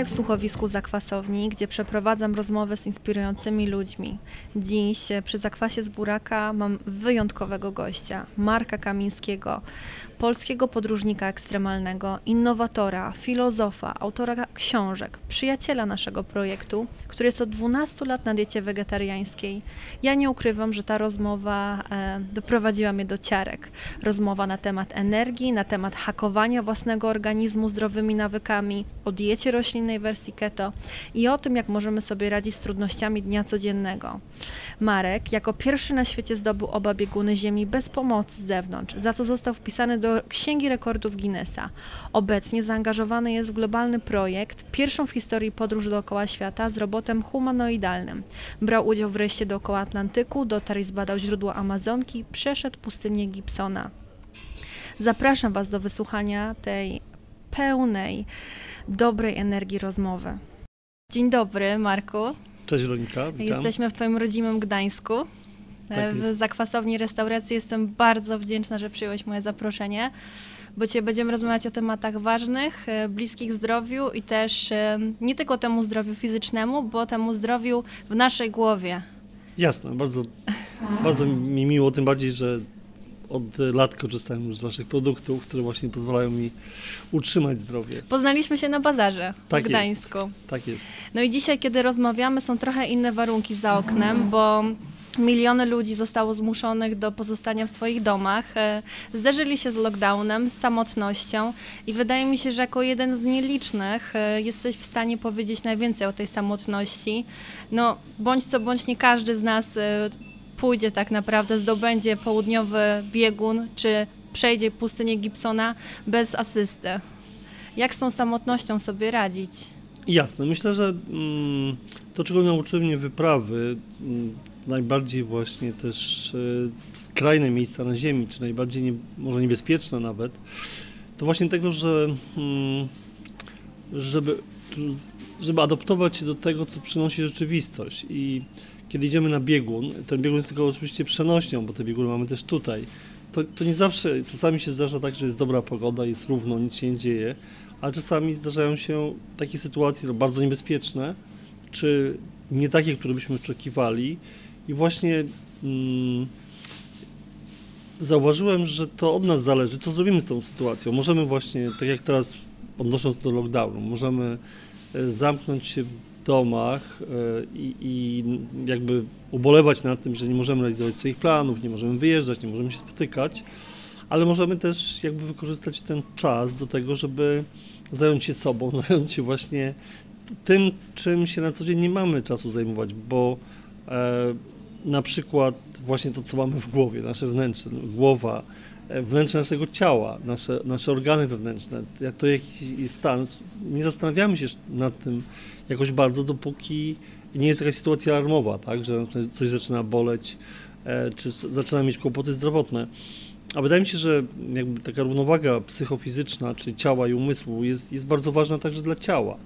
Witaj w słuchowisku Zakwasowni, gdzie przeprowadzam rozmowy z inspirującymi ludźmi. Dziś e, przy Zakwasie z Buraka mam wyjątkowego gościa, Marka Kamińskiego, polskiego podróżnika ekstremalnego, innowatora, filozofa, autora książek, przyjaciela naszego projektu, który jest od 12 lat na diecie wegetariańskiej. Ja nie ukrywam, że ta rozmowa e, doprowadziła mnie do ciarek. Rozmowa na temat energii, na temat hakowania własnego organizmu zdrowymi nawykami, o diecie roślinnej wersji keto i o tym, jak możemy sobie radzić z trudnościami dnia codziennego. Marek jako pierwszy na świecie zdobył oba bieguny Ziemi bez pomocy z zewnątrz, za co został wpisany do Księgi Rekordów Guinnessa. Obecnie zaangażowany jest w globalny projekt, pierwszą w historii podróż dookoła świata z robotem humanoidalnym. Brał udział w rejsie dookoła Atlantyku, dotarł i zbadał źródła Amazonki, przeszedł pustynię Gibsona. Zapraszam Was do wysłuchania tej pełnej, dobrej energii rozmowy. Dzień dobry, Marku. Cześć Weronika, witam. Jesteśmy w Twoim rodzimym Gdańsku. Tak w jest. zakwasowni restauracji jestem bardzo wdzięczna, że przyjąłeś moje zaproszenie, bo dzisiaj będziemy rozmawiać o tematach ważnych, e, bliskich zdrowiu i też e, nie tylko temu zdrowiu fizycznemu, bo temu zdrowiu w naszej głowie. Jasne, bardzo, bardzo mi miło, tym bardziej, że od lat korzystałem już z Waszych produktów, które właśnie pozwalają mi utrzymać zdrowie. Poznaliśmy się na bazarze Tak w Gdańsku. Tak jest. No i dzisiaj, kiedy rozmawiamy, są trochę inne warunki za oknem, bo miliony ludzi zostało zmuszonych do pozostania w swoich domach. E, Zderzyli się z lockdownem, z samotnością i wydaje mi się, że jako jeden z nielicznych e, jesteś w stanie powiedzieć najwięcej o tej samotności. No, bądź co bądź nie każdy z nas e, pójdzie tak naprawdę, zdobędzie południowy biegun, czy przejdzie pustynię Gibsona bez asysty. Jak z tą samotnością sobie radzić? Jasne, myślę, że mm, to, czego nauczyły mnie wyprawy, mm, najbardziej właśnie też e, skrajne miejsca na Ziemi, czy najbardziej nie, może niebezpieczne nawet, to właśnie tego, że mm, żeby, żeby adaptować się do tego, co przynosi rzeczywistość. I kiedy idziemy na biegun, ten biegun jest tylko oczywiście przenośnią, bo te bieguny mamy też tutaj, to, to nie zawsze, czasami się zdarza tak, że jest dobra pogoda, jest równo, nic się nie dzieje, ale czasami zdarzają się takie sytuacje no, bardzo niebezpieczne, czy nie takie, które byśmy oczekiwali i właśnie mm, zauważyłem, że to od nas zależy, co zrobimy z tą sytuacją. Możemy właśnie, tak jak teraz odnosząc do lockdownu, możemy e, zamknąć się w domach e, i, i jakby ubolewać nad tym, że nie możemy realizować swoich planów, nie możemy wyjeżdżać, nie możemy się spotykać, ale możemy też jakby wykorzystać ten czas do tego, żeby zająć się sobą, zająć się właśnie tym, czym się na co dzień nie mamy czasu zajmować, bo e, na przykład właśnie to, co mamy w głowie, nasze wnętrze, głowa, e, wnętrze naszego ciała, nasze, nasze organy wewnętrzne, jak to jaki jest stan, nie zastanawiamy się nad tym jakoś bardzo, dopóki nie jest jakaś sytuacja alarmowa, tak, że coś zaczyna boleć, e, czy zaczyna mieć kłopoty zdrowotne. A wydaje mi się, że jakby taka równowaga psychofizyczna, czy ciała i umysłu jest, jest bardzo ważna także dla ciała.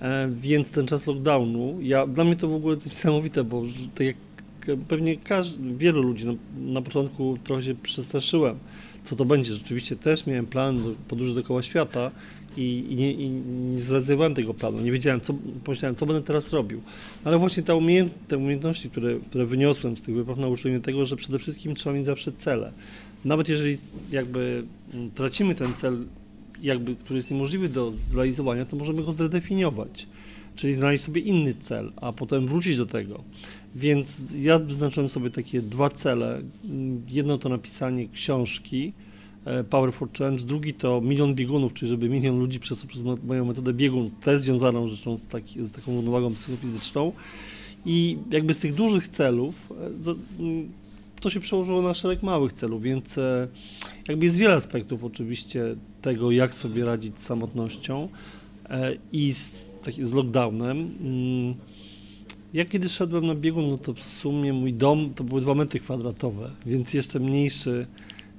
E, więc ten czas lockdownu, ja, dla mnie to w ogóle jest niesamowite, bo tak jak pewnie każdy, wielu ludzi, no, na początku trochę się przestraszyłem, co to będzie. Rzeczywiście też miałem plan podróży dookoła świata i, i, nie, i nie tego planu. Nie wiedziałem, co, pomyślałem, co będę teraz robił. Ale właśnie ta umiejęt, te umiejętności, które, które wyniosłem z tych wypraw, nauczyły mnie tego, że przede wszystkim trzeba mieć zawsze cele. Nawet jeżeli jakby mm, tracimy ten cel, jakby, który jest niemożliwy do zrealizowania, to możemy go zredefiniować. Czyli znaleźć sobie inny cel, a potem wrócić do tego. Więc ja wyznaczyłem sobie takie dwa cele. Mm, Jedno to napisanie książki e, Power for Change, drugi to milion biegunów, czyli żeby milion ludzi przez, przez mo- moją metodę biegun, też związaną zresztą z, taki, z taką równowagą psychofizyczną. I jakby z tych dużych celów e, mm, to się przełożyło na szereg małych celów, więc e, jakby jest wiele aspektów oczywiście tego, jak sobie radzić z samotnością i z, z lockdownem. Ja kiedy szedłem na biegun, no to w sumie mój dom to były dwa metry kwadratowe, więc jeszcze mniejszy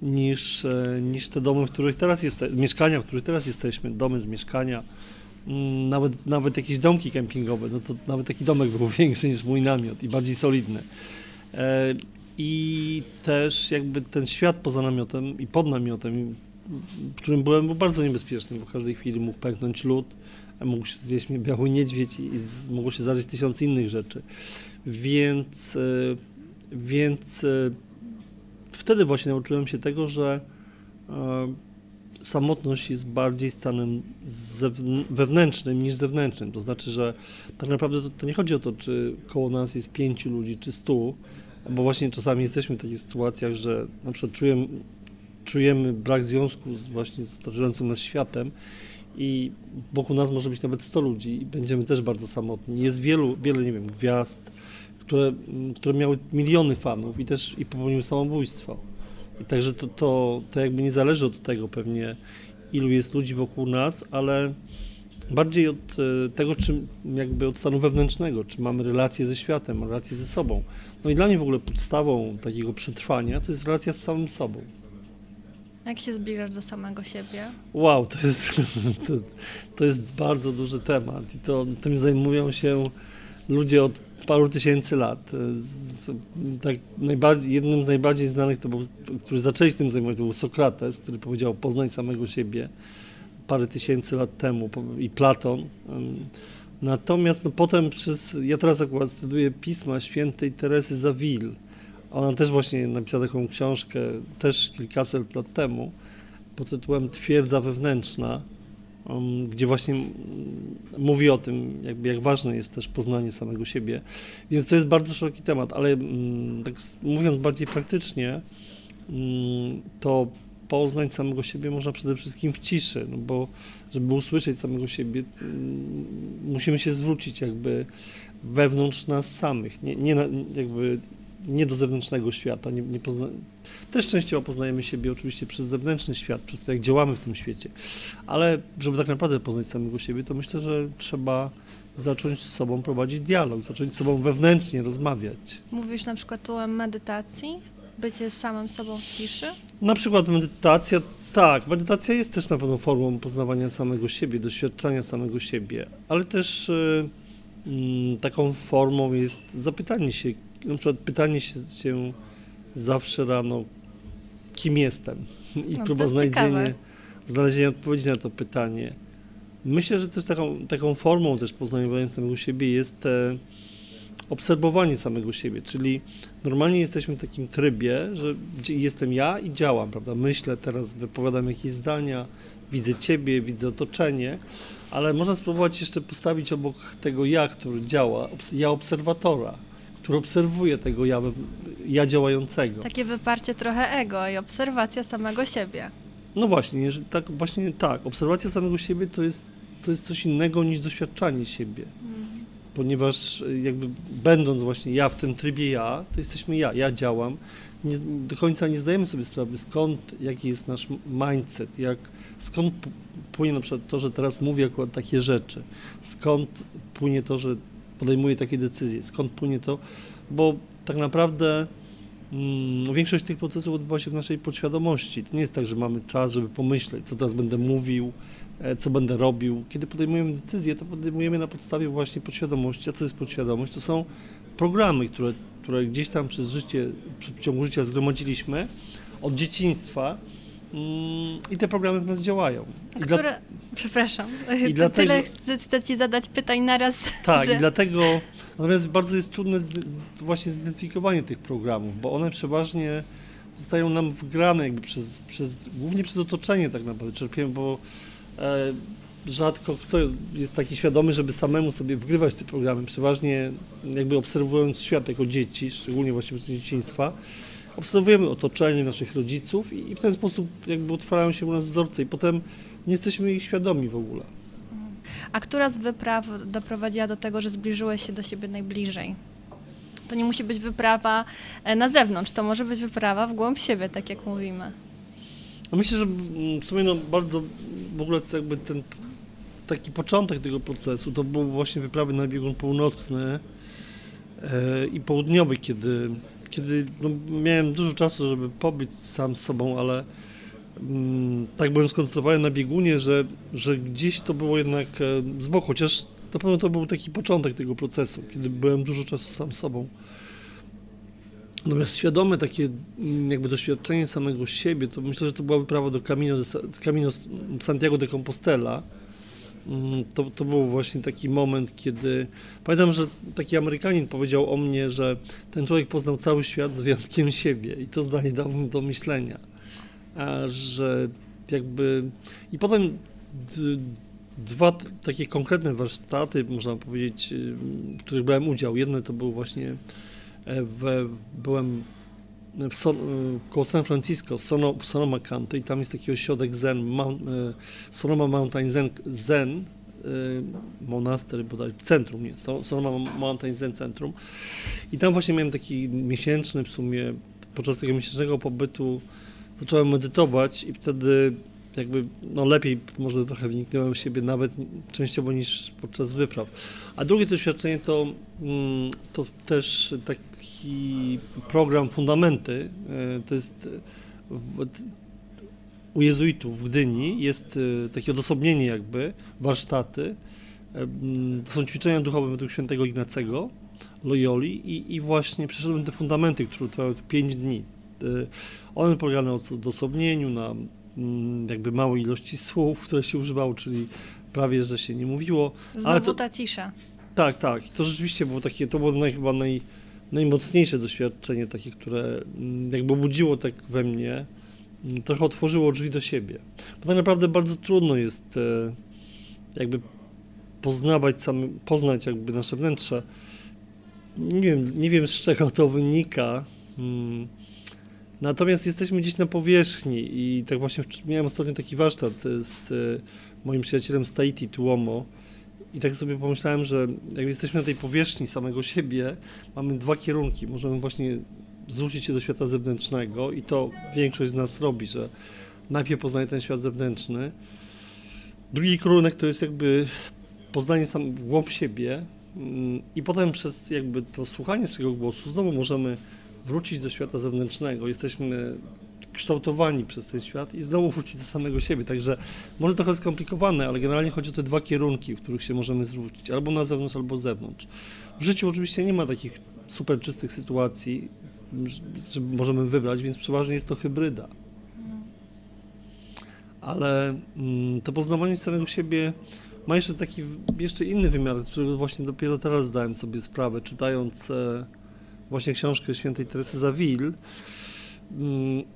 niż, e, niż te domy, w których teraz jesteśmy, mieszkania, w których teraz jesteśmy, domy mieszkania, mm, nawet, nawet jakieś domki kempingowe, no to nawet taki domek był większy niż mój namiot i bardziej solidny. E, I też jakby ten świat poza namiotem i pod namiotem, w którym byłem, był bardzo niebezpieczny, bo w każdej chwili mógł pęknąć lód, mógł się zjeść mnie biały niedźwiedź i mogło się zdarzyć tysiąc innych rzeczy. Więc, e, więc e, wtedy właśnie nauczyłem się tego, że samotność jest bardziej stanem wewnętrznym niż zewnętrznym. To znaczy, że tak naprawdę to, to, nie chodzi o to, czy koło nas jest pięciu ludzi, czy stu, bo właśnie czasami jesteśmy w takich sytuacjach, że na przykład czujemy, czujemy brak związku z właśnie z otaczającym nas światem i wokół nas może być nawet 100 ludzi i będziemy też bardzo samotni. Jest wielu, wiele, nie wiem, gwiazd, które, które miały miliony fanów i też i popełniły samobójstwo. I także to, to, to jakby nie zależy od tego pewnie, ilu jest ludzi wokół nas, ale bardziej od e, tego, czy jakby od stanu wewnętrznego, czy mamy relacje ze światem, relacje ze sobą. No i dla mnie w ogóle podstawą takiego przetrwania to jest relacja z samym sobą. Jak się zbliżasz do samego siebie? Wow, to jest, to, to jest bardzo duży temat i to tym zajmują się ludzie od paru tysięcy lat. Tak najbardziej, jednym z najbardziej znanych, to był, który zaczęli się tym zajmować, to był Sokrates, który powiedział poznaj samego siebie parę tysięcy lat temu i Platon. Natomiast no, potem przez, ja teraz akurat studiuję pisma świętej Teresy Zawil. Ona też właśnie napisała taką książkę, też kilkaset lat temu, pod tytułem Twierdza wewnętrzna Um, gdzie właśnie mówi o tym, jak ważne jest też poznanie samego siebie. Więc to jest bardzo szeroki temat, ale mm, tak mówiąc bardziej praktycznie, mm, to poznać samego siebie można przede wszystkim w ciszy, no bo żeby usłyszeć samego siebie, mm, musimy się zwrócić jakby wewnątrz nas samych, nie, nie jakby nie do zewnętrznego świata. Nie, nie pozna... Też częściowo poznajemy siebie oczywiście przez zewnętrzny świat, przez to, jak działamy w tym świecie. Ale żeby tak naprawdę poznać samego siebie, to myślę, że trzeba zacząć z sobą prowadzić dialog, zacząć z sobą wewnętrznie rozmawiać. Mówisz na przykład o medytacji? Bycie samym sobą w ciszy? Na przykład medytacja, tak, medytacja jest też na pewno formą poznawania samego siebie, doświadczania samego siebie, ale też y, y, taką formą jest zapytanie się, na przykład pytanie się, się zawsze rano, kim jestem i no, próba znalezienia, znalezienia odpowiedzi na to pytanie. Myślę, że też taką, taką formą też poznawania samego siebie jest te obserwowanie samego siebie, czyli normalnie jesteśmy w takim trybie, że jestem ja i działam, prawda? Myślę, teraz wypowiadam jakieś zdania, widzę ciebie, widzę otoczenie, ale można spróbować jeszcze postawić obok tego ja, który działa, ja obserwatora który obserwuje tego ja, ja działającego. Takie wyparcie trochę ego i obserwacja samego siebie. No właśnie, że tak, właśnie tak, obserwacja samego siebie to jest, to jest coś innego niż doświadczanie siebie. Mhm. Ponieważ jakby będąc właśnie ja w tym trybie ja, to jesteśmy ja, ja działam. Nie, do końca nie zdajemy sobie sprawy, skąd, jaki jest nasz mindset, jak, skąd płynie na przykład to, że teraz mówię akurat takie rzeczy, skąd płynie to, że podejmuje takie decyzje, skąd płynie to, bo tak naprawdę mm, większość tych procesów odbywa się w naszej podświadomości. To nie jest tak, że mamy czas, żeby pomyśleć, co teraz będę mówił, e, co będę robił. Kiedy podejmujemy decyzje, to podejmujemy na podstawie właśnie podświadomości. A co jest podświadomość? To są programy, które, które gdzieś tam przez życie, w ciągu życia zgromadziliśmy od dzieciństwa I te programy w nas działają. I które, dla... przepraszam, I dlatego... tyle chcę, chcę Ci zadać pytań naraz. Tak, że... i dlatego, natomiast bardzo jest trudne z, z, właśnie zidentyfikowanie tych programów, bo one przeważnie zostają nam wgrane jakby przez, przez głównie przez otoczenie tak naprawdę czerpiemy, bo e, rzadko kto jest taki świadomy, żeby samemu sobie wgrywać te programy, przeważnie jakby obserwując świat jako dzieci, szczególnie właśnie przez dzieciństwa, obserwujemy otoczenie naszych rodziców i w ten sposób jakby utwarają się u nas wzorce i potem nie jesteśmy ich świadomi w ogóle. A która z wypraw doprowadziła do tego, że zbliżyłeś się do siebie najbliżej? To nie musi być wyprawa e, na zewnątrz, to może być wyprawa w głąb siebie, tak jak mówimy. No myślę, że mm, w sumie no bardzo w ogóle jakby ten taki początek tego procesu to był właśnie wyprawy na biegun północny e, i południowy, kiedy kiedy no, miałem dużo czasu, żeby pobyć sam z sobą, ale mm, tak byłem skoncentrowany na biegunie, że, że gdzieś to było jednak e, z boku, chociaż na pewno to był taki początek tego procesu, kiedy byłem dużo czasu sam sobą. Natomiast świadome takie mm, jakby doświadczenie samego siebie, to myślę, że to była wyprawa do Camino, de, Camino Santiago de Compostela, to, to był właśnie taki moment, kiedy pamiętam, że taki Amerykanin powiedział o mnie, że ten człowiek poznał cały świat z wyjątkiem siebie i to zdanie dało mi do myślenia, a że jakby i potem dwa takie konkretne warsztaty, można powiedzieć, w których brałem udział. Jedne to był właśnie e, w, byłem w e, koło San Francisco, w Sonoma County i tam jest taki ośrodek Zen, Mount, e, Sonoma Mountain Zen, Zen monastery bodaj, centrum, nie, Sonoma Mountain Zen Centrum i tam właśnie miałem taki miesięczny w sumie, podczas tego miesięcznego pobytu zacząłem medytować i wtedy jakby no lepiej może trochę wniknąłem w siebie nawet częściowo niż podczas wypraw. A drugie doświadczenie to, mm, to też taki program Fundamenty, e, to jest w, u jezuitów w Gdyni jest e, takie odosobnienie jakby, warsztaty, e, to są ćwiczenia duchowe według świętego Ignacego, Loyoli i, i właśnie przeszedłem te fundamenty, które trwały 5 dni. One polegały na odosobnieniu, na jakby małej ilości słów, które się używało, czyli prawie, że się nie mówiło. Znowu ale to, ta cisza. Tak, tak. To rzeczywiście było takie, to było naj, chyba naj, najmocniejsze doświadczenie, takie, które mm, jakby budziło tak we mnie, mm, trochę otworzyło drzwi do siebie. Bo tak naprawdę bardzo trudno jest e, jakby poznawać sam, poznać jakby nasze wnętrze. Nie wiem, nie wiem z czego to wynika. Natomiast jesteśmy gdzieś na powierzchni i tak właśnie miałem ostatnio taki warsztat z e, moim przyjacielem z Tahiti, Tuomo i tak sobie pomyślałem, że jak jesteśmy na tej powierzchni samego siebie, mamy dwa kierunki. Możemy właśnie zwrócić się do świata zewnętrznego i to większość z nas robi, że najpierw poznaje ten świat zewnętrzny. Drugi kierunek to jest jakby poznanie sam głąb siebie mm, i potem przez jakby to słuchanie swojego głosu znowu możemy wrócić do świata zewnętrznego. Jesteśmy kształtowani przez ten świat i znowu wrócić do samego siebie. Także może trochę skomplikowane, ale generalnie chodzi o te dwa kierunki, w których się możemy zwrócić, albo na zewnątrz, albo zewnątrz. W życiu oczywiście nie ma takich super czystych sytuacji, że możemy wybrać, więc przeważnie jest to hybryda. Ale mm, to poznawanie samego siebie ma jeszcze taki jeszcze inny wymiar, który właśnie dopiero teraz zdałem sobie sprawę, czytając e, właśnie książkę świętej Teresy Zawil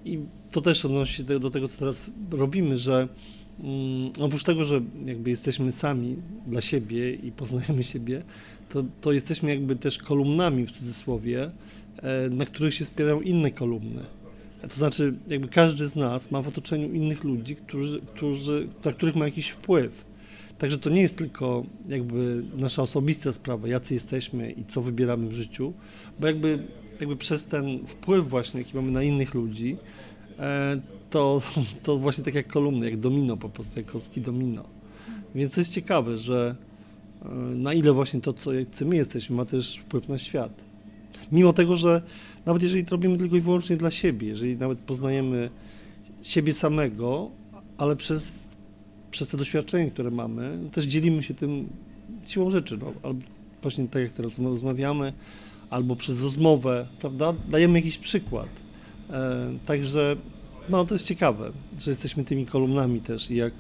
i to też odnosi się do tego, co teraz robimy, że mm, oprócz tego, że jakby jesteśmy sami dla siebie i poznajemy siebie, to, to jesteśmy jakby też kolumnami w cudzysłowie, e, na których się wspierają inne kolumny. To znaczy, jakby każdy z nas ma w otoczeniu innych ludzi, którzy, którzy, na których ma jakiś wpływ. Także to nie jest tylko jakby nasza osobista sprawa, jacy jesteśmy i co wybieramy w życiu, bo jakby, jakby przez ten wpływ właśnie, jaki mamy na innych ludzi, e, to, to właśnie tak jak kolumny, jak domino po prostu, jak kostki domino. Więc to jest ciekawe, że e, na ile właśnie to, co my jesteśmy, ma też wpływ na świat. Mimo tego, że nawet jeżeli to robimy tylko i wyłącznie dla siebie, jeżeli nawet poznajemy siebie samego, ale przez przez te doświadczenie, które mamy, też dzielimy się tym siłą rzeczy, no, albo właśnie tak jak teraz rozmawiamy, albo przez rozmowę, prawda, dajemy jakiś przykład. E, także no to jest ciekawe, że jesteśmy tymi kolumnami też i jak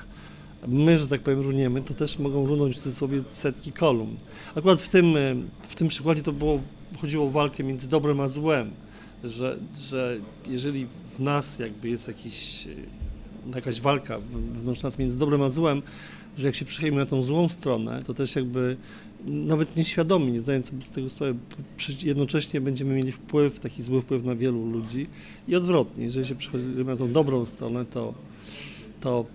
my, że tak powiem, runiemy, to też mogą runąć sobie setki kolumn. Akurat w tym, e, w tym przykładzie to było, chodziło o walkę między dobrem a złem, że, że jeżeli w nas jakby jest jakiś jakaś walka wewnątrz nas między dobrem a złem, że jak się przychylimy na tą złą stronę, to też jakby nawet nieświadomie, nie zdając sobie z tego sprawy, jednocześnie będziemy mieli wpływ, taki zły wpływ na wielu ludzi i odwrotnie, jeżeli się przychodzimy na tą dobrą stronę, to, to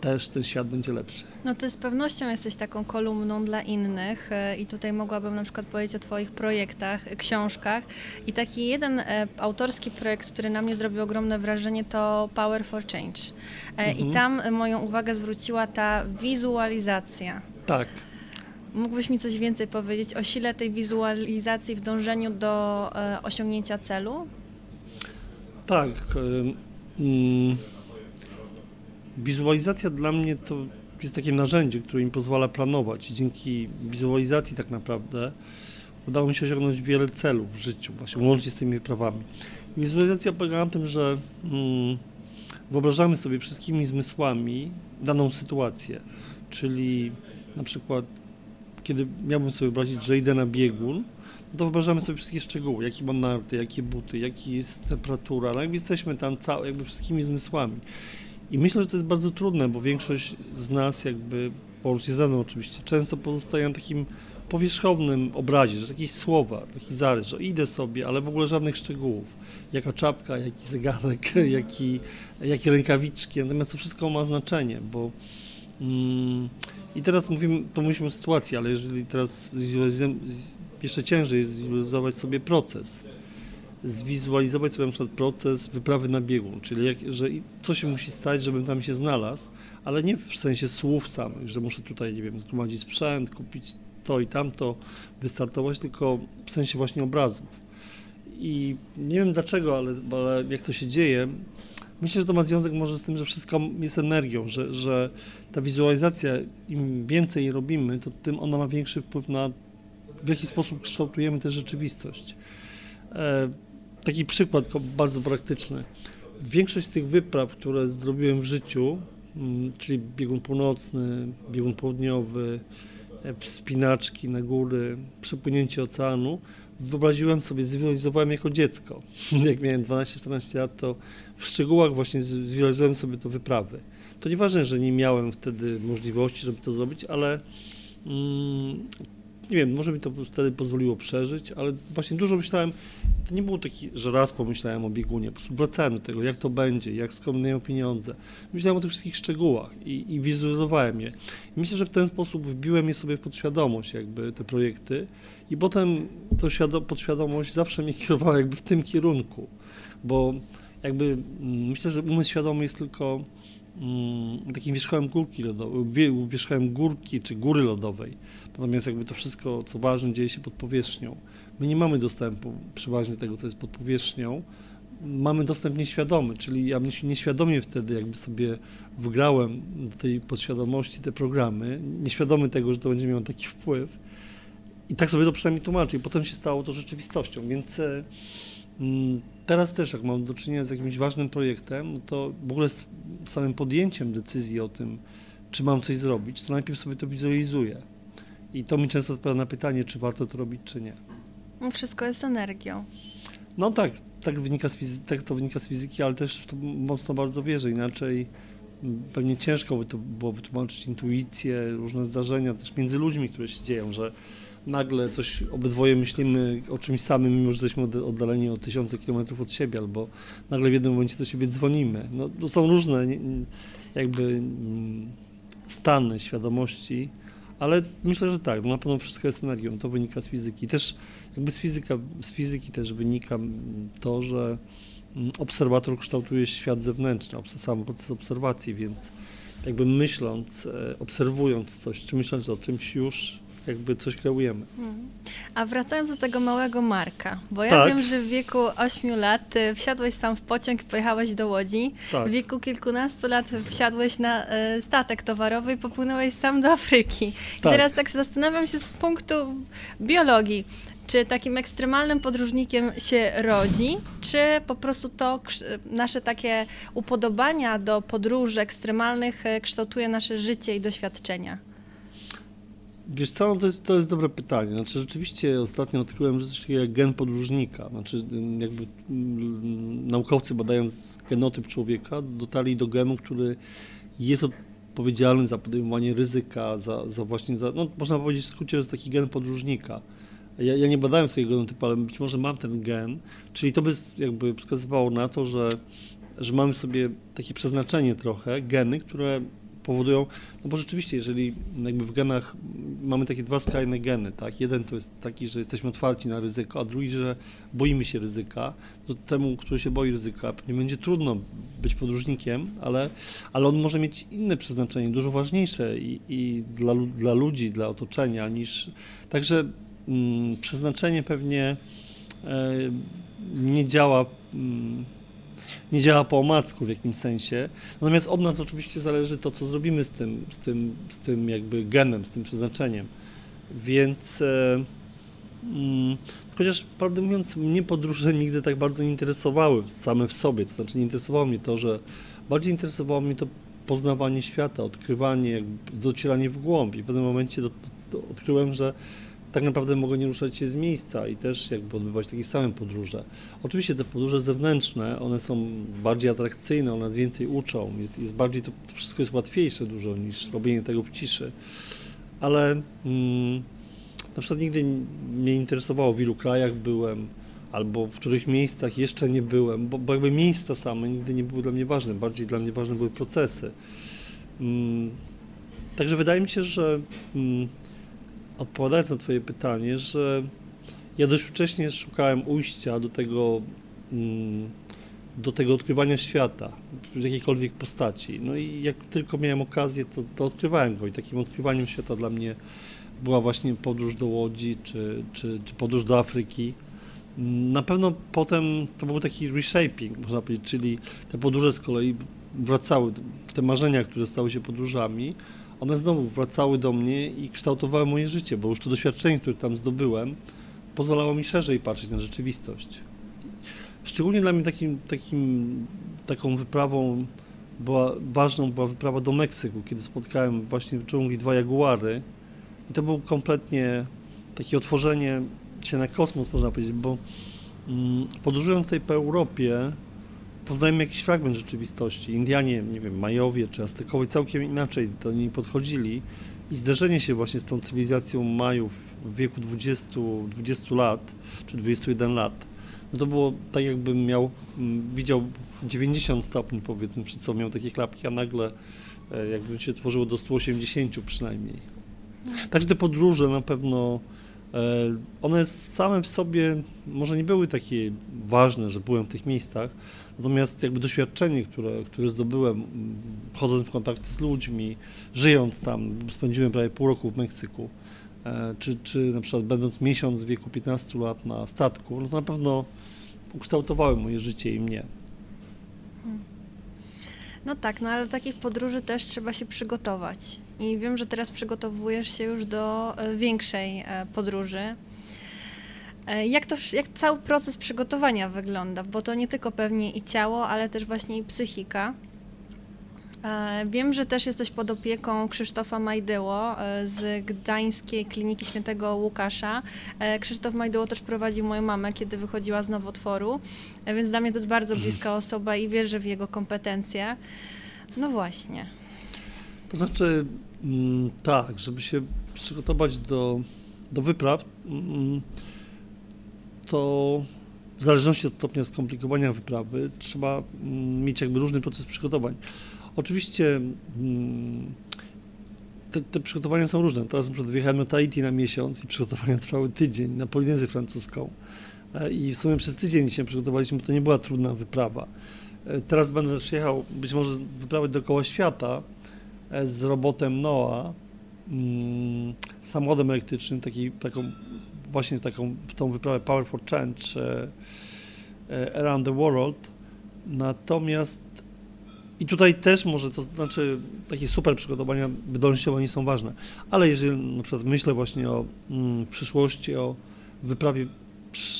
też ten świat będzie lepszy. No ty z pewnością jesteś taką kolumną dla innych e, i tutaj mogłabym na przykład powiedzieć o Twoich projektach, e, książkach i taki jeden e, autorski projekt, który na mnie zrobił ogromne wrażenie to Power for Change mhm. i tam moją uwagę zwróciła ta wizualizacja. Tak. Mógłbyś mi coś więcej powiedzieć o sile tej wizualizacji w dążeniu do osiągnięcia celu? Tak. Y Wizualizacja dla mnie to jest takie narzędzie, które mi pozwala planować. Dzięki wizualizacji tak naprawdę udało mi się osiągnąć wiele celów w życiu, właśnie łącznie z tymi wyprawami. Wizualizacja polega na tym, że mm, wyobrażamy sobie wszystkimi zmysłami daną sytuację, czyli na przykład, kiedy miałbym sobie wyobrazić, że idę na biegun, no to wyobrażamy sobie wszystkie szczegóły, jaki mam narty, jakie buty, jaka jest temperatura, no jakby jesteśmy tam całe, jakby wszystkimi zmysłami. I myślę, że to jest bardzo trudne, bo większość z nas jakby, połącznie ze mną oczywiście, często pozostaje na takim powierzchownym obrazie, że jakieś słowa, taki zarys, że idę sobie, ale w ogóle żadnych szczegółów. Jaka czapka, jaki zegarek, jaki, jakie rękawiczki, natomiast to wszystko ma znaczenie, bo mm, i teraz mówimy, to mówimy o sytuacji, ale jeżeli teraz jeszcze ciężej jest zwizualizować sobie proces, zwizualizować sobie na przykład proces wyprawy na biegun, czyli jak, że co się musi stać, żebym tam się znalazł, ale nie w sensie słów samych, że muszę tutaj, nie wiem, zgromadzić sprzęt, kupić to i tamto, wystartować, tylko w sensie właśnie obrazów. I nie wiem dlaczego, ale, ale jak to się dzieje, myślę, że to ma związek może z tym, że wszystko jest energią, że, że ta wizualizacja, im więcej robimy, to tym ona ma większy wpływ na w jaki sposób kształtujemy tę rzeczywistość. E, taki przykład bardzo praktyczny. Większość z tych wypraw, które zrobiłem w życiu, mm, czyli biegun północny, biegun południowy, e, wspinaczki na góry, przepłynięcie oceanu, wyobraziłem sobie, zwizualizowałem jako dziecko. Jak miałem 12-14 lat, to w szczegółach właśnie zwizualizowałem sobie to wyprawy. To nieważne, że nie miałem wtedy możliwości, żeby to zrobić, ale mm, nie wiem, może mi to wtedy pozwoliło przeżyć, ale właśnie dużo myślałem, to nie było taki, że raz pomyślałem o biegunie, po prostu wracałem do tego, jak to będzie, jak skąd pieniądze. Myślałem o tych wszystkich szczegółach i, i wizualizowałem je. I myślę, że w ten sposób wbiłem je sobie w podświadomość, jakby te projekty i potem to podświadomość zawsze mnie kierowała jakby w tym kierunku, bo jakby mm, myślę, że umysł świadomy jest tylko mm, takim wierzchołem górki lodowej, wierzchołem górki czy góry lodowej. Natomiast jakby to wszystko, co ważne, dzieje się pod powierzchnią. My nie mamy dostępu przeważnie tego, co jest pod powierzchnią. Mamy dostęp nieświadomy, czyli ja nieświadomie wtedy jakby sobie wgrałem do tej podświadomości te programy, nieświadomy tego, że to będzie miało taki wpływ. I tak sobie to przynajmniej tłumaczę. I potem się stało to rzeczywistością. Więc e, mm, teraz też, jak mam do czynienia z jakimś ważnym projektem, no to w ogóle z samym podjęciem decyzji o tym, czy mam coś zrobić, to najpierw sobie to wizualizuję. I to mi często odpowiada na pytanie, czy warto to robić, czy nie. No wszystko jest energią. No tak, tak, wynika z fizy- tak to wynika z fizyki, ale też to mocno bardzo wierzę, inaczej pewnie ciężko by to było wytłumaczyć intuicję, różne zdarzenia też między ludźmi, które się dzieją, że nagle coś obydwoje myślimy o czymś samym, mimo że jesteśmy oddaleni o tysiące kilometrów od siebie, albo nagle w jednym momencie do siebie dzwonimy. No, to są różne jakby stany świadomości, ale myślę, że tak, na pewno wszystko jest energią, to wynika z fizyki. Też jakby z, fizyka, z fizyki też wynika to, że mm, obserwator kształtuje świat zewnętrzny, sam proces obserwacji, więc jakby myśląc, e, obserwując coś, czy myśląc o czymś już jakby coś kreujemy. Hmm. A wracając do tego małego Marka, bo ja tak. wiem, że w wieku 8 lat wsiadłeś sam w pociąg i pojechałeś do Łodzi. Tak. W wieku kilkunastu lat wsiadłeś na e, statek towarowy i popłynąłeś sam do Afryki. Tak. I teraz tak zastanawiam się z punktu biologii. Czy takim ekstremalnym podróżnikiem się rodzi, czy po prostu to nasze takie upodobania do podróży ekstremalnych e, kształtuje nasze życie i doświadczenia? Wiesz co, no to, jest, to jest dobre pytanie. Znaczy rzeczywiście ostatnio odkryłem, że coś jak gen podróżnika. Znaczy jakby mm, naukowcy badając genotyp człowieka dotarli do genu, który jest odpowiedzialny za podejmowanie ryzyka, za, za właśnie, za, no można powiedzieć w skrócie, że jest taki gen podróżnika. Ja, ja nie badałem swojego genotypu, ale być może mam ten gen, czyli to by jakby wskazywało na to, że, że mamy sobie takie przeznaczenie trochę, geny, które powodują, no bo rzeczywiście, jeżeli jakby w genach mamy takie dwa skrajne geny, tak, jeden to jest taki, że jesteśmy otwarci na ryzyko, a drugi, że boimy się ryzyka, to temu, który się boi ryzyka, nie będzie trudno być podróżnikiem, ale, ale on może mieć inne przeznaczenie, dużo ważniejsze i, i dla, dla ludzi, dla otoczenia niż, także przeznaczenie pewnie e, nie działa mm, nie działa po omacku w jakimś sensie. Natomiast od nas oczywiście zależy to, co zrobimy z tym, z tym, z tym jakby genem, z tym przeznaczeniem. Więc e, mm, chociaż prawdę mówiąc, mnie podróże nigdy tak bardzo nie interesowały same w sobie. To znaczy nie interesowało mnie to, że bardziej interesowało mnie to poznawanie świata, odkrywanie, docieranie w głąb i w pewnym momencie do, do, odkryłem, że tak naprawdę mogę nie ruszać się z miejsca i też jakby odbywać takie same podróże. Oczywiście te podróże zewnętrzne, one są bardziej atrakcyjne, one nas więcej uczą, jest, jest bardziej, to, to wszystko jest łatwiejsze dużo niż robienie tego w ciszy, ale mm, na przykład nigdy mnie interesowało, w ilu krajach byłem, albo w których miejscach jeszcze nie byłem, bo, bo jakby miejsca same nigdy nie były dla mnie ważne, bardziej dla mnie ważne były procesy. Mm, także wydaje mi się, że mm, odpowiadając na Twoje pytanie, że ja dość wcześnie szukałem ujścia do tego, mm, do tego odkrywania świata w jakiejkolwiek postaci. No i jak tylko miałem okazję, to, to odkrywałem go i takim odkrywaniem świata dla mnie była właśnie podróż do Łodzi czy, czy, czy podróż do Afryki. Na pewno potem to był taki reshaping, można powiedzieć, czyli te podróże z kolei wracały, te marzenia, które stały się podróżami, one znowu wracały do mnie i kształtowały moje życie, bo już to doświadczenie, które tam zdobyłem, pozwalało mi szerzej patrzeć na rzeczywistość. Szczególnie dla mnie takim, takim, taką wyprawą była ważną była wyprawa do Meksyku, kiedy spotkałem właśnie w dżungli dwa jaguary i to było kompletnie takie otworzenie się na kosmos, można powiedzieć, bo mm, podróżując tutaj po Europie, poznajemy jakiś fragment rzeczywistości. Indianie, nie wiem, Majowie czy Aztekowie całkiem inaczej do niej podchodzili i zderzenie się właśnie z tą cywilizacją Majów w wieku 20, 20 lat, czy 21 lat, no to było tak jakbym miał, widział 90 stopni powiedzmy, przed sobą miał takie klapki, a nagle e, jakby się tworzyło do 180 przynajmniej. Także te podróże na pewno E, one same w sobie może nie były takie ważne, że byłem w tych miejscach, natomiast jakby doświadczenie, które, które zdobyłem, chodząc w kontakty z ludźmi, żyjąc tam, spędziłem prawie pół roku w Meksyku, e, czy, czy na przykład będąc miesiąc w wieku 15 lat na statku, no to na pewno ukształtowały moje życie i mnie. Hmm. No tak, no ale do takich podróży też trzeba się przygotować. I wiem, że teraz przygotowujesz się już do e, większej e, podróży. E, jak, to, jak cały proces przygotowania wygląda? Bo to nie tylko pewnie i ciało, ale też właśnie i psychika. Wiem, że też jesteś pod opieką Krzysztofa Majdyło z Gdańskiej Kliniki Świętego Łukasza. Krzysztof Majdyło też prowadził moją mamę, kiedy wychodziła z nowotworu, więc dla mnie to jest bardzo bliska osoba i wierzę w jego kompetencje. No właśnie. To znaczy, mm, tak, żeby się przygotować do, do wypraw, mm, to w zależności od stopnia skomplikowania wyprawy trzeba mm, mieć jakby różny proces przygotowań. Oczywiście te, te, przygotowania są różne. Teraz na przykład wyjechałem na Tahiti na miesiąc i przygotowania trwały tydzień na Polinezję francuską. E, I w sumie przez tydzień się przygotowaliśmy, bo to nie była trudna wyprawa. E, teraz będę przyjechał być może wyprawy dookoła świata, E, z robotem NOAA, mm, samochodem elektrycznym, taki, taką, właśnie taką tą wyprawę Power for Change e, e, Around the World. Natomiast i tutaj też może to znaczy takie super przygotowania wydolnościowe nie są ważne, ale jeżeli na przykład myślę właśnie o mm, przyszłości, o wyprawie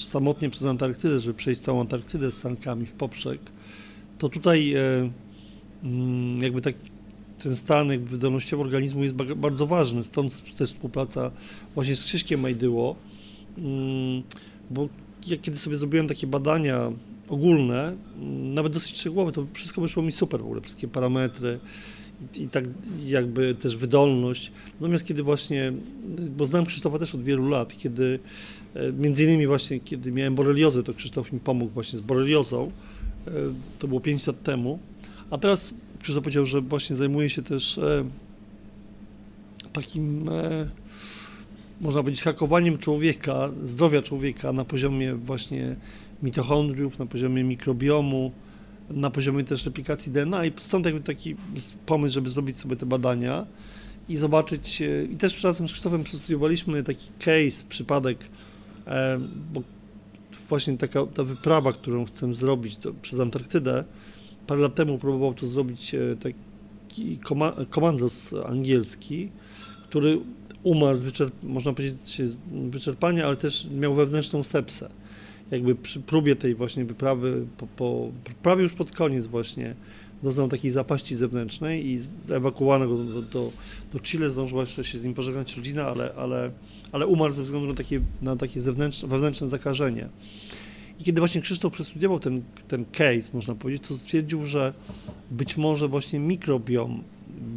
samotnie przez Antarktydę, żeby przejść całą Antarktydę z sankami w poprzek, to tutaj e, mm, jakby tak ten stan wydolnościowy organizmu jest bardzo ważny, stąd też współpraca właśnie z Krzyśkiem Majdyło, bo ja kiedy sobie zrobiłem takie badania ogólne, mm, nawet dosyć szczegółowe, to wszystko wyszło mi super w ogóle, wszystkie parametry i, tak jakby też wydolność. Natomiast kiedy właśnie, bo znam Krzysztofa też od wielu lat, kiedy e, między innymi właśnie kiedy miałem boreliozę, to Krzysztof mi pomógł właśnie z boreliozą, e, to było 5 lat temu, a teraz Krzysztof powiedział, że właśnie zajmuje się też e, takim, można powiedzieć, hakowaniem człowieka, zdrowia człowieka na poziomie właśnie mitochondriów, na poziomie mikrobiomu, na poziomie też replikacji DNA i stąd jakby taki pomysł, żeby zrobić sobie te badania i zobaczyć, e, i też razem z Krzysztofem przestudiowaliśmy taki case, przypadek, e, bo właśnie taka ta wyprawa, którą chcę zrobić to, przez Antarktydę, parę lat temu próbował to zrobić e, taki komandos angielski, który umarł z wyczerp- można powiedzieć wyczerpania, ale też miał wewnętrzną sepsę. Jakby przy próbie tej właśnie wyprawy, po, po, prawie już pod koniec właśnie, doznał takiej zapaści zewnętrznej i zewakuowano go do, do, do Chile, zdążyła jeszcze się z nim pożegnać rodzina, ale, ale, ale umarł ze względu na takie, na takie zewnętrzne, wewnętrzne zakażenie. I kiedy właśnie Krzysztof przestudiował ten, ten case, można powiedzieć, to stwierdził, że być może właśnie mikrobiom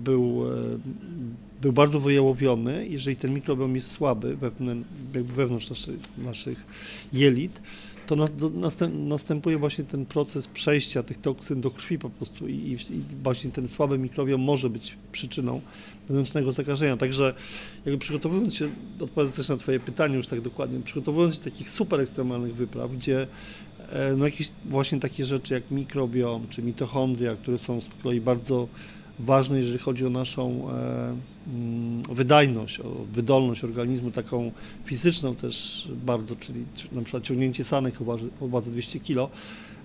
był, e, był bardzo wyjałowiony. Jeżeli ten mikrobiom jest słaby wewnątrz naszych, naszych jelit, to następuje właśnie ten proces przejścia tych toksyn do krwi po prostu i, i, właśnie ten słaby mikrobiom może być przyczyną wewnętrznego zakażenia. Także jakby przygotowując się, odpowiadając też na Twoje pytanie już tak dokładnie, przygotowując się do takich super ekstremalnych wypraw, gdzie e, no jakieś właśnie takie rzeczy jak mikrobiom czy mitochondria, które są z kolei bardzo ważne, jeżeli chodzi o naszą e, wydajność, o wydolność organizmu, taką fizyczną też bardzo, czyli na przykład ciągnięcie sanek o wadze, o wadze 200 kg,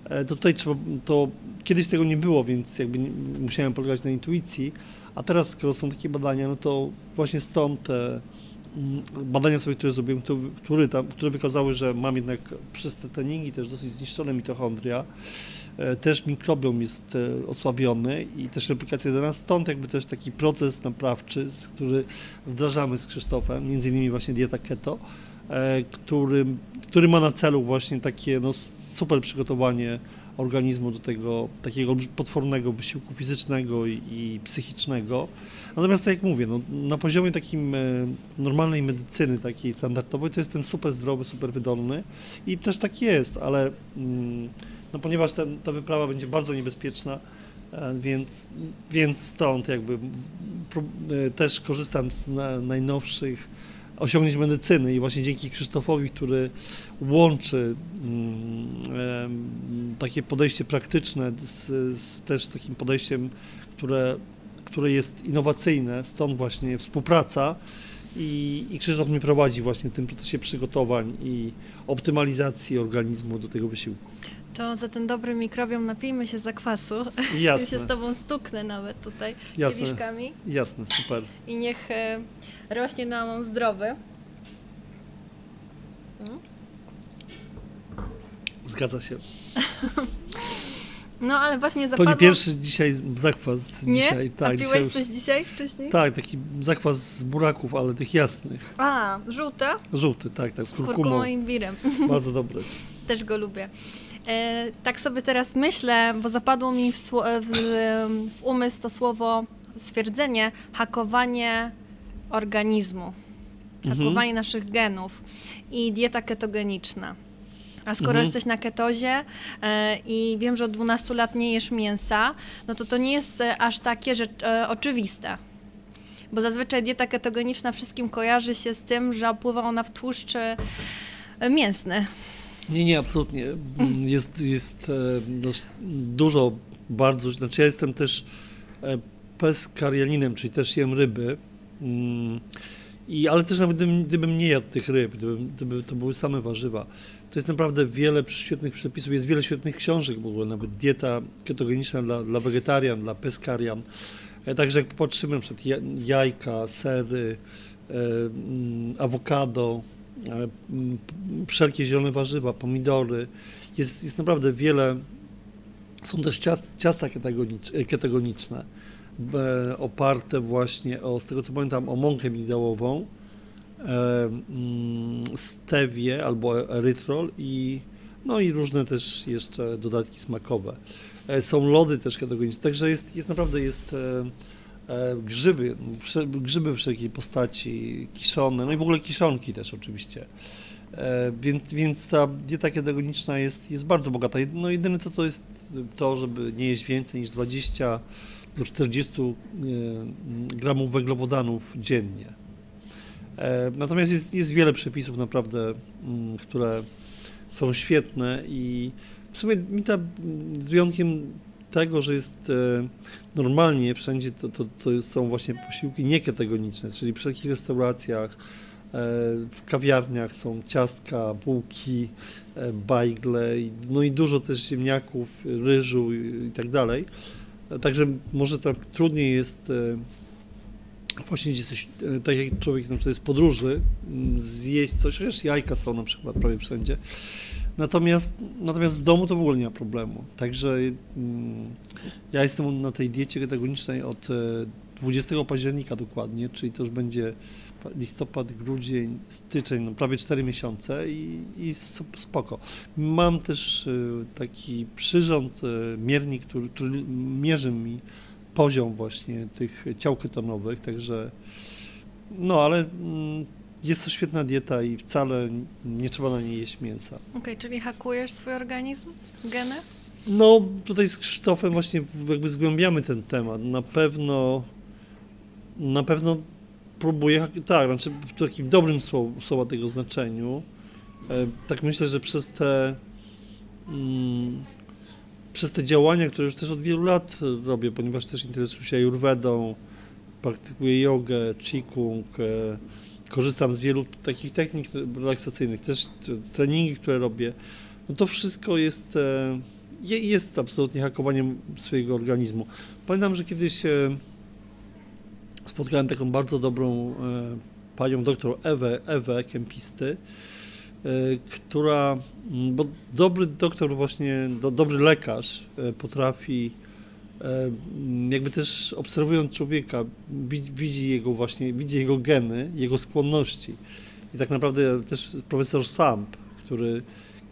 e, to tutaj trzeba, to kiedyś tego nie było, więc jakby musiałem polegać na intuicji, a teraz skoro są takie badania, no to właśnie stąd te mm, badania sobie, które zrobiłem, które, tam, które wykazały, że mam jednak przez te treningi też dosyć zniszczone mitochondria, E, też mikrobiom jest e, osłabiony i też replikacja DNA, stąd jakby też taki proces naprawczy, który wdrażamy z Krzysztofem, między innymi właśnie dieta keto, e, który, który ma na celu właśnie takie no, super przygotowanie organizmu do tego takiego potwornego wysiłku fizycznego i, i psychicznego. Natomiast tak jak mówię, no, na poziomie takim normalnej medycyny, takiej standardowej, to jestem super zdrowy, super wydolny i też tak jest, ale mm, no ponieważ ten, ta wyprawa będzie bardzo niebezpieczna, e, więc, więc stąd jakby e, też korzystam z na, najnowszych osiągnięć medycyny i właśnie dzięki Krzysztofowi, który łączy mm, takie podejście praktyczne z, z też takim podejściem, które, które jest innowacyjne, stąd właśnie współpraca i, i Krzysztof mnie prowadzi właśnie w tym procesie przygotowań i optymalizacji organizmu do tego wysiłku. To za ten dobry mikrobiom napijmy się zakwasu. Jasne. Ja się z tobą stuknę nawet tutaj Jasne. kieliszkami. Jasne, super. I niech e, rośnie nam zdrowy. Hmm? Zgadza się. No ale właśnie zapadło... To nie pierwszy dzisiaj zakwas. Nie? Dzisiaj. Tak, dzisiaj coś dzisiaj wcześniej? Tak, taki zakwas z buraków, ale tych jasnych. A, żółte? Żółty, tak, tak, z, z kurkumą. kurkumą i imbirem. Bardzo dobry. Też go lubię. E, tak sobie teraz myślę, bo zapadło mi w, w, w umysł to słowo, stwierdzenie hakowanie organizmu, mhm. hakowanie naszych genów i dieta ketogeniczna. A skoro mhm. jesteś na ketozie e, i wiem, że od 12 lat nie jesz mięsa, no to to nie jest e, aż takie że, e, oczywiste. Bo zazwyczaj dieta ketogeniczna wszystkim kojarzy się z tym, że opływa ona w tłuszcz e, mięsny. Nie, nie, absolutnie. Jest, jest no, dużo bardzo, znaczy ja jestem też e, peskarianinem, czyli też jem ryby. Mm, I, ale też nawet gdybym, gdybym nie jadł tych ryb, gdyby, gdyby to były same warzywa, to jest naprawdę wiele świetnych przepisów, jest wiele świetnych książek w ogóle, nawet dieta ketogeniczna dla, dla wegetarian, dla peskarian. E, także jak popatrzymy na przykład jajka, sery, mm, awokado, wszelkie zielone warzywa, pomidory. Jest, jest naprawdę wiele. Są też ciast, ciasta ketogeniczne, oparte właśnie o, z tego co pamiętam, o mąkę migdałową, stewię albo erytrol i, no i różne też jeszcze dodatki smakowe. E, są lody też ketogeniczne, także jest, jest naprawdę jest E, grzyby, grzyby wszelkiej postaci, kiszone, no i w ogóle kiszonki też oczywiście. E, więc, więc ta dieta ketogeniczna jest, jest bardzo bogata. No jedyne co to jest to, żeby nie jeść więcej niż 20 do 40 e, gramów węglowodanów dziennie. Natomiast jest, jest wiele przepisów naprawdę, mm, które są świetne i w sumie mi ta, z wyjątkiem tego, że jest e, normalnie wszędzie to, to, to są właśnie posiłki nieketogeniczne, czyli w wszelkich restauracjach, e, w kawiarniach są ciastka, bułki, e, bajgle, no i dużo też ziemniaków, ryżu i tak dalej. Także może tak trudniej jest właśnie jesteś, tak jak człowiek na przykład jest podróży, zjeść coś, chociaż jajka są na przykład prawie wszędzie, Natomiast, natomiast w domu to w ogóle nie ma problemu. Także mm, ja jestem na tej diecie ketogenicznej od e, 20 października dokładnie, czyli to już będzie pa- listopad, grudzień, styczeń, no prawie 4 miesiące i, i spoko. Mam też e, taki przyrząd, e, miernik, który, który mierzy mi poziom właśnie tych ciał ketonowych, także no ale mm, jest to świetna dieta i wcale nie trzeba na niej jeść mięsa. Okej, czyli hakujesz swój organizm, geny? No, tutaj z Krzysztofem właśnie jakby zgłębiamy ten temat. Na pewno, na pewno próbuję, tak, znaczy w takim dobrym słowa, słowa tego znaczeniu. E, Tak myślę, że przez te, mm, przez te działania, które już też od wielu lat robię, ponieważ też interesuję się ayurvedą, praktykuję jogę, qigong, e, korzystam z wielu takich technik relaksacyjnych, też treningi, które robię, no to wszystko jest, e, je- jest absolutnie hakowaniem swojego organizmu. Pamiętam, że kiedyś e, spotkałem taką bardzo dobrą e, panią doktor Ewę, Ewę Kempisty, która, bo dobry doktor właśnie, do, dobry lekarz potrafi jakby też obserwując człowieka, widzi, widzi jego właśnie, widzi jego geny, jego skłonności. I tak naprawdę też profesor Samp, który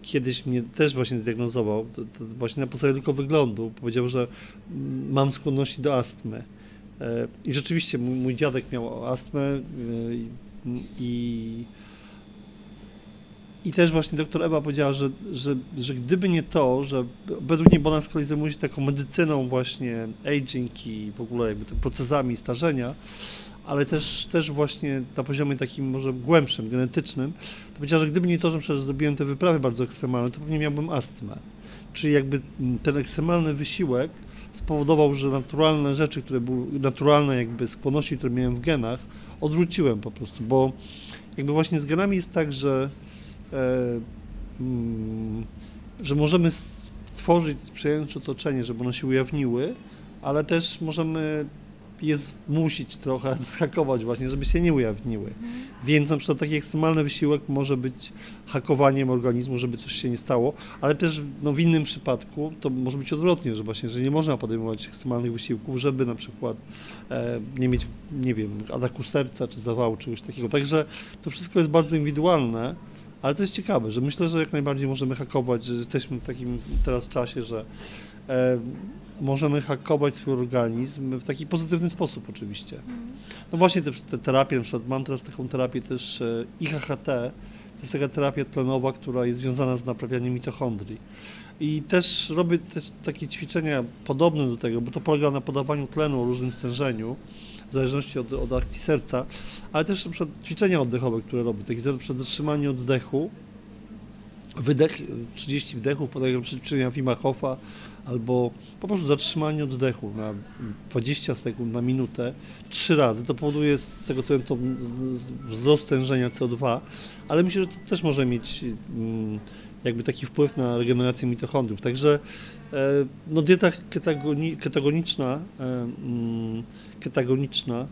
kiedyś mnie też właśnie zdiagnozował, to, to właśnie na podstawie tylko wyglądu, powiedział, że mm, mam skłonności do astmy. E, I rzeczywiście mój, mój dziadek miał astmę e, i, i, i też właśnie doktor Ewa powiedziała, że, że, że gdyby nie to, że według niej, bo ona z kolei zajmuje się taką medycyną właśnie aging i w ogóle jakby procesami starzenia, ale też, też właśnie na poziomie takim może głębszym, genetycznym, to powiedziała, że gdyby nie to, że zrobiłem te wyprawy bardzo ekstremalne, to pewnie miałbym astmę. Czyli jakby ten ekstremalny wysiłek spowodował, że naturalne rzeczy, które były naturalne jakby skłonności, które miałem w genach, odwróciłem po prostu, bo jakby właśnie z genami jest tak, że, że możemy stworzyć sprzyjające otoczenie, żeby one się ujawniły, ale też możemy je zmusić trochę, zhakować właśnie, żeby się nie ujawniły. Więc na przykład taki ekstremalny wysiłek może być hakowaniem organizmu, żeby coś się nie stało, ale też no, w innym przypadku to może być odwrotnie, że właśnie, że nie można podejmować ekstremalnych wysiłków, żeby na przykład e, nie mieć, nie wiem, ataku serca czy zawału, czegoś takiego. Także to wszystko jest bardzo indywidualne, ale to jest ciekawe, że myślę, że jak najbardziej możemy hakować, że jesteśmy w takim teraz czasie, że e, możemy hakować swój organizm w taki pozytywny sposób oczywiście. No właśnie te, te terapie, na przykład mam teraz taką terapię też e, IHHT, to jest taka terapia tlenowa, która jest związana z naprawianiem mitochondrii. I też robię też takie ćwiczenia podobne do tego, bo to polega na podawaniu tlenu o różnym stężeniu, w zależności od, od akcji serca, ale też na przykład ćwiczenia oddechowe, które robię, takie przed zatrzymanie oddechu, wydech, 30 wdechów, podaję ćwiczenia Wima Hofa, albo po prostu zatrzymanie oddechu na 20 sekund, na minutę, trzy razy. To powoduje z tego co wiem, to wzrost stężenia CO2, ale myślę, że to też może mieć mm, jakby taki wpływ na regenerację mitochondriów. Także no, dieta ketagoni, ketogeniczna, e, mm, ketagoniczna,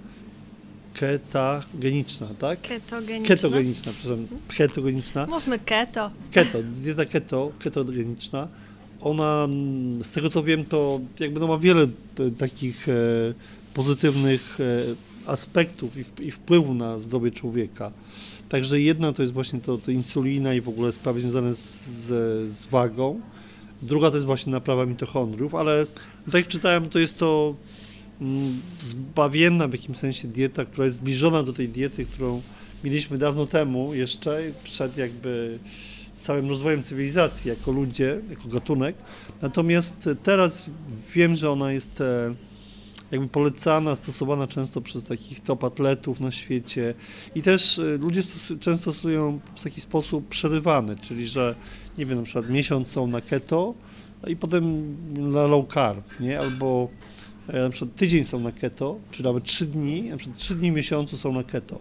ketageniczna, tak? Ketogeniczna. Ketogeniczna, przepraszam, ketogeniczna. Mówmy keto. Keto, dieta keto, ketogeniczna, ona mm, z tego co wiem, to jakby no ma wiele te, takich e, pozytywnych e, aspektów i, w, i wpływu na zdrowie człowieka. Także jedna to jest właśnie to, to insulina i w ogóle sprawy związane z, z, z wagą. Druga to jest właśnie naprawa mitochondriów, ale tak jak czytałem, to jest to mm, zbawienna w jakimś sensie dieta, która jest zbliżona do tej diety, którą mieliśmy dawno temu jeszcze, przed jakby całym rozwojem cywilizacji jako ludzie, jako gatunek. Natomiast teraz wiem, że ona jest e, jakby polecana, stosowana często przez takich top atletów na świecie i też e, ludzie często stosują w taki sposób przerywany, czyli że nie wiem, na przykład miesiąc są na keto i potem na low carb, nie? Albo e, na przykład tydzień są na keto, czy nawet trzy dni, na przykład trzy dni w miesiącu są na keto.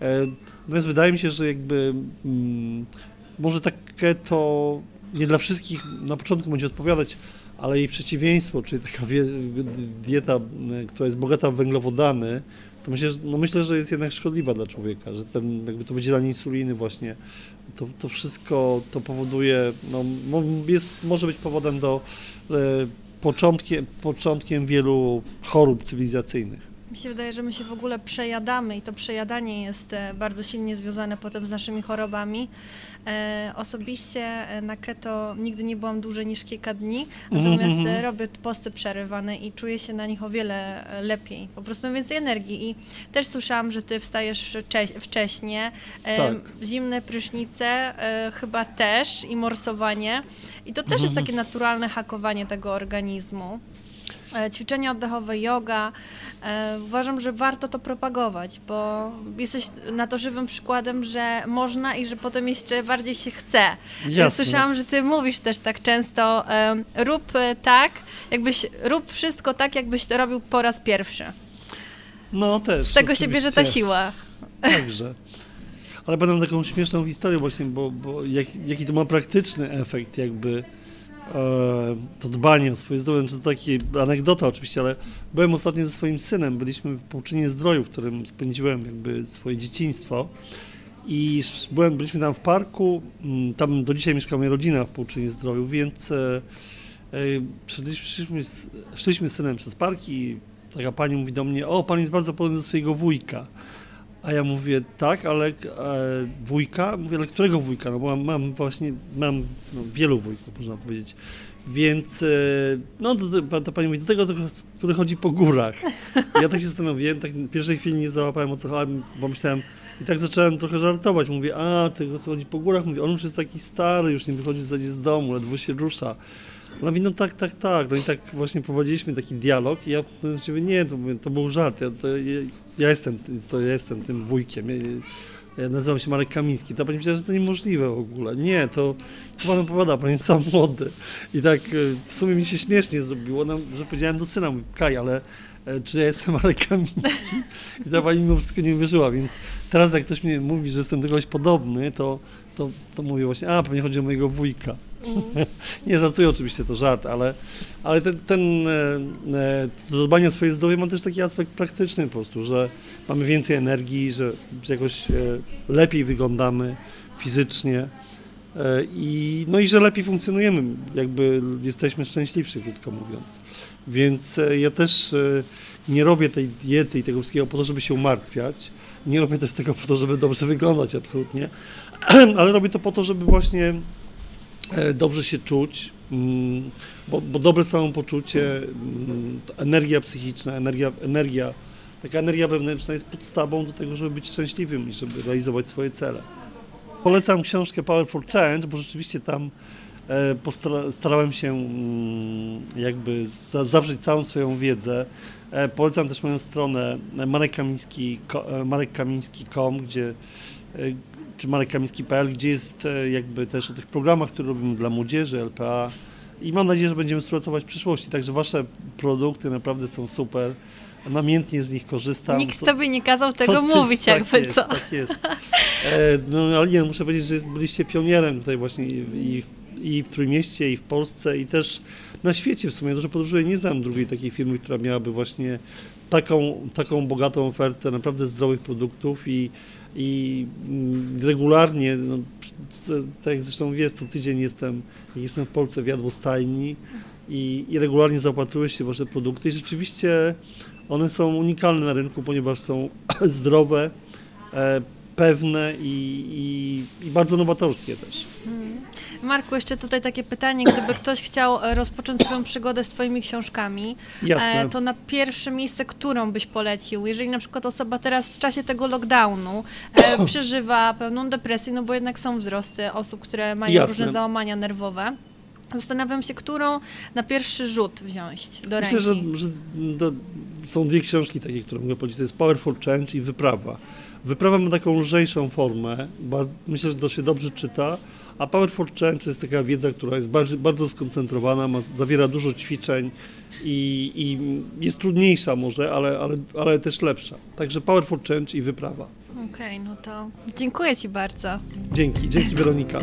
E, Natomiast wydaje mi się, że jakby mm, może tak keto nie dla wszystkich na początku będzie odpowiadać, ale jej przeciwieństwo, czyli taka dieta, która jest bogata w węglowodany, to myślę, że, no myślę, że jest jednak szkodliwa dla człowieka, że ten, jakby to wydzielanie insuliny właśnie, to, to wszystko to powoduje, no, jest, może być powodem do e, początkiem, początkiem wielu chorób cywilizacyjnych. Mi się wydaje, że my się w ogóle przejadamy i to przejadanie jest e, bardzo silnie związane potem z naszymi chorobami. E, osobiście e, na keto nigdy nie byłam dłużej niż kilka dni, natomiast Mhm. e, robię posty przerywane i czuję się na nich o wiele lepiej. Po prostu więcej energii i też słyszałam, że ty wstajesz wcze- wcześnie, Tak. zimne prysznice chyba też i morsowanie i to też jest Mhm. takie naturalne hakowanie tego organizmu. E, Ćwiczenia oddechowe, yoga. E, uważam, że warto to propagować, bo jesteś na to żywym przykładem, że można i że potem jeszcze bardziej się chce. Jasne. Słyszałam, że ty mówisz też tak często, rób e, tak, jakbyś, rób wszystko tak, jakbyś to robił po raz pierwszy. No też. Z tego się bierze ta oczywiście. siła. Także. Ale będę taką śmieszną historię właśnie, bo, bo jak, jaki to ma praktyczny efekt jakby to dbanie o swoje zdrowie, czy to taki anegdota oczywiście, ale byłem ostatnio ze swoim synem, byliśmy w Połczynie Zdroju, w którym spędziłem jakby swoje dzieciństwo i byłem, byliśmy tam w parku, mm, tam do dzisiaj mieszka moja rodzina w Połczynie Zdroju, więc e, e, szliśmy, szliśmy, synem przez park i taka pani mówi do mnie, o, pan jest bardzo podobny do swojego wujka. A ja mówię, tak, ale e, wujka? Mówię, ale którego wujka? No bo mam, mam właśnie, mam no, wielu wujków, można powiedzieć. Więc, e, no to, ta pani mówi, do tego, do, który chodzi po górach. Ja tak się zastanowiłem, tak w pierwszej chwili nie załapałem o co chodzi, bo myślałem, i tak zacząłem trochę żartować. Mówię, a, tego co chodzi po górach? Mówię, on już jest taki stary, już nie wychodzi w zasadzie z domu, ledwo się rusza. Ona mówi, no tak, tak, tak. No i tak właśnie prowadziliśmy taki dialog i ja mówię, nie, to, to był żart. Ja, to, ja, jestem, to ja jestem tym wujkiem. Ja, ja nazywam się Marek Kamiński. Ta pani myślała, że to niemożliwe w ogóle. Nie, to co pan opowiada, pan jest sam młody. I tak e, w sumie mi się śmiesznie zrobiło, no, że powiedziałem do syna, Kaj, ale e, czy ja jestem Marek Kamiński? I ta pani mimo wszystko nie wierzyła, więc teraz jak ktoś mi mówi, że jestem do kogoś podobny, to, to, to mówię właśnie, a pewnie chodzi o mojego wujka. Nie, żartuję oczywiście, to żart, ale, ale ten, ten e, e, to dbanie o swoje zdrowie ma też taki aspekt praktyczny po prostu, że mamy więcej energii, że, jakoś e, lepiej wyglądamy fizycznie i, no i że lepiej funkcjonujemy, jakby jesteśmy szczęśliwsi, krótko mówiąc. Więc ja też nie robię tej diety i tego wszystkiego po to, żeby się umartwiać, nie robię też tego po to, żeby dobrze wyglądać, absolutnie, ale robię to po to, żeby właśnie dobrze się czuć, mm, bo, bo dobre samopoczucie, mm, energia psychiczna, energia, energia, taka energia wewnętrzna jest podstawą do tego, żeby być szczęśliwym i żeby realizować swoje cele. Polecam książkę Powerful Change, bo rzeczywiście tam e, starałem się mm, jakby za, zawrzeć całą swoją wiedzę. E, Polecam też moją stronę e, e, marekkamiński.com, gdzie e, czy marekkamiński.pl, gdzie jest e, jakby też o tych programach, które robimy dla młodzieży, LPA i mam nadzieję, że będziemy współpracować w przyszłości. Także wasze produkty naprawdę są super. Namiętnie z nich korzystam. Nikt Co- tobie nie kazał tego co mówić, tak jakby jest, co. Tak jest. E, no ale nie, muszę powiedzieć, że byliście pionierem tutaj właśnie i, i, i w Trójmieście, i w Polsce, i też na świecie w sumie. Dużo podróżuję, nie znam drugiej takiej firmy, która miałaby właśnie taką, taką bogatą ofertę naprawdę zdrowych produktów i, i mm, regularnie, no, tak jak zresztą wiesz, co tydzień jestem, jestem w Polsce w jadłostajni i, i regularnie zaopatruję się w wasze produkty i rzeczywiście one są unikalne na rynku, ponieważ są zdrowe, e, pewne i, i, i bardzo nowatorskie też. Mm. Marku, jeszcze tutaj takie pytanie, gdyby ktoś chciał e, rozpocząć swoją przygodę z Twoimi książkami, Jasne. e, to na pierwsze miejsce, którą byś polecił? Jeżeli na przykład osoba teraz w czasie tego lockdownu e, przeżywa pewną depresję, no bo jednak są wzrosty osób, które mają Jasne. różne załamania nerwowe, zastanawiam się, którą na pierwszy rzut wziąć do Myślę, że, ręki. że są dwie książki takie, które mogę polecić. To jest Powerful Change i Wyprawa. Wyprawa ma taką lżejszą formę, myślę, że to się dobrze czyta, a Powerful Change to jest taka wiedza, która jest bardzo, bardzo skoncentrowana, ma, zawiera dużo ćwiczeń i, i jest trudniejsza może, ale, ale, ale też lepsza. Także Powerful Change i Wyprawa. Okej, no to dziękuję Ci bardzo. Dzięki, dzięki Weronika.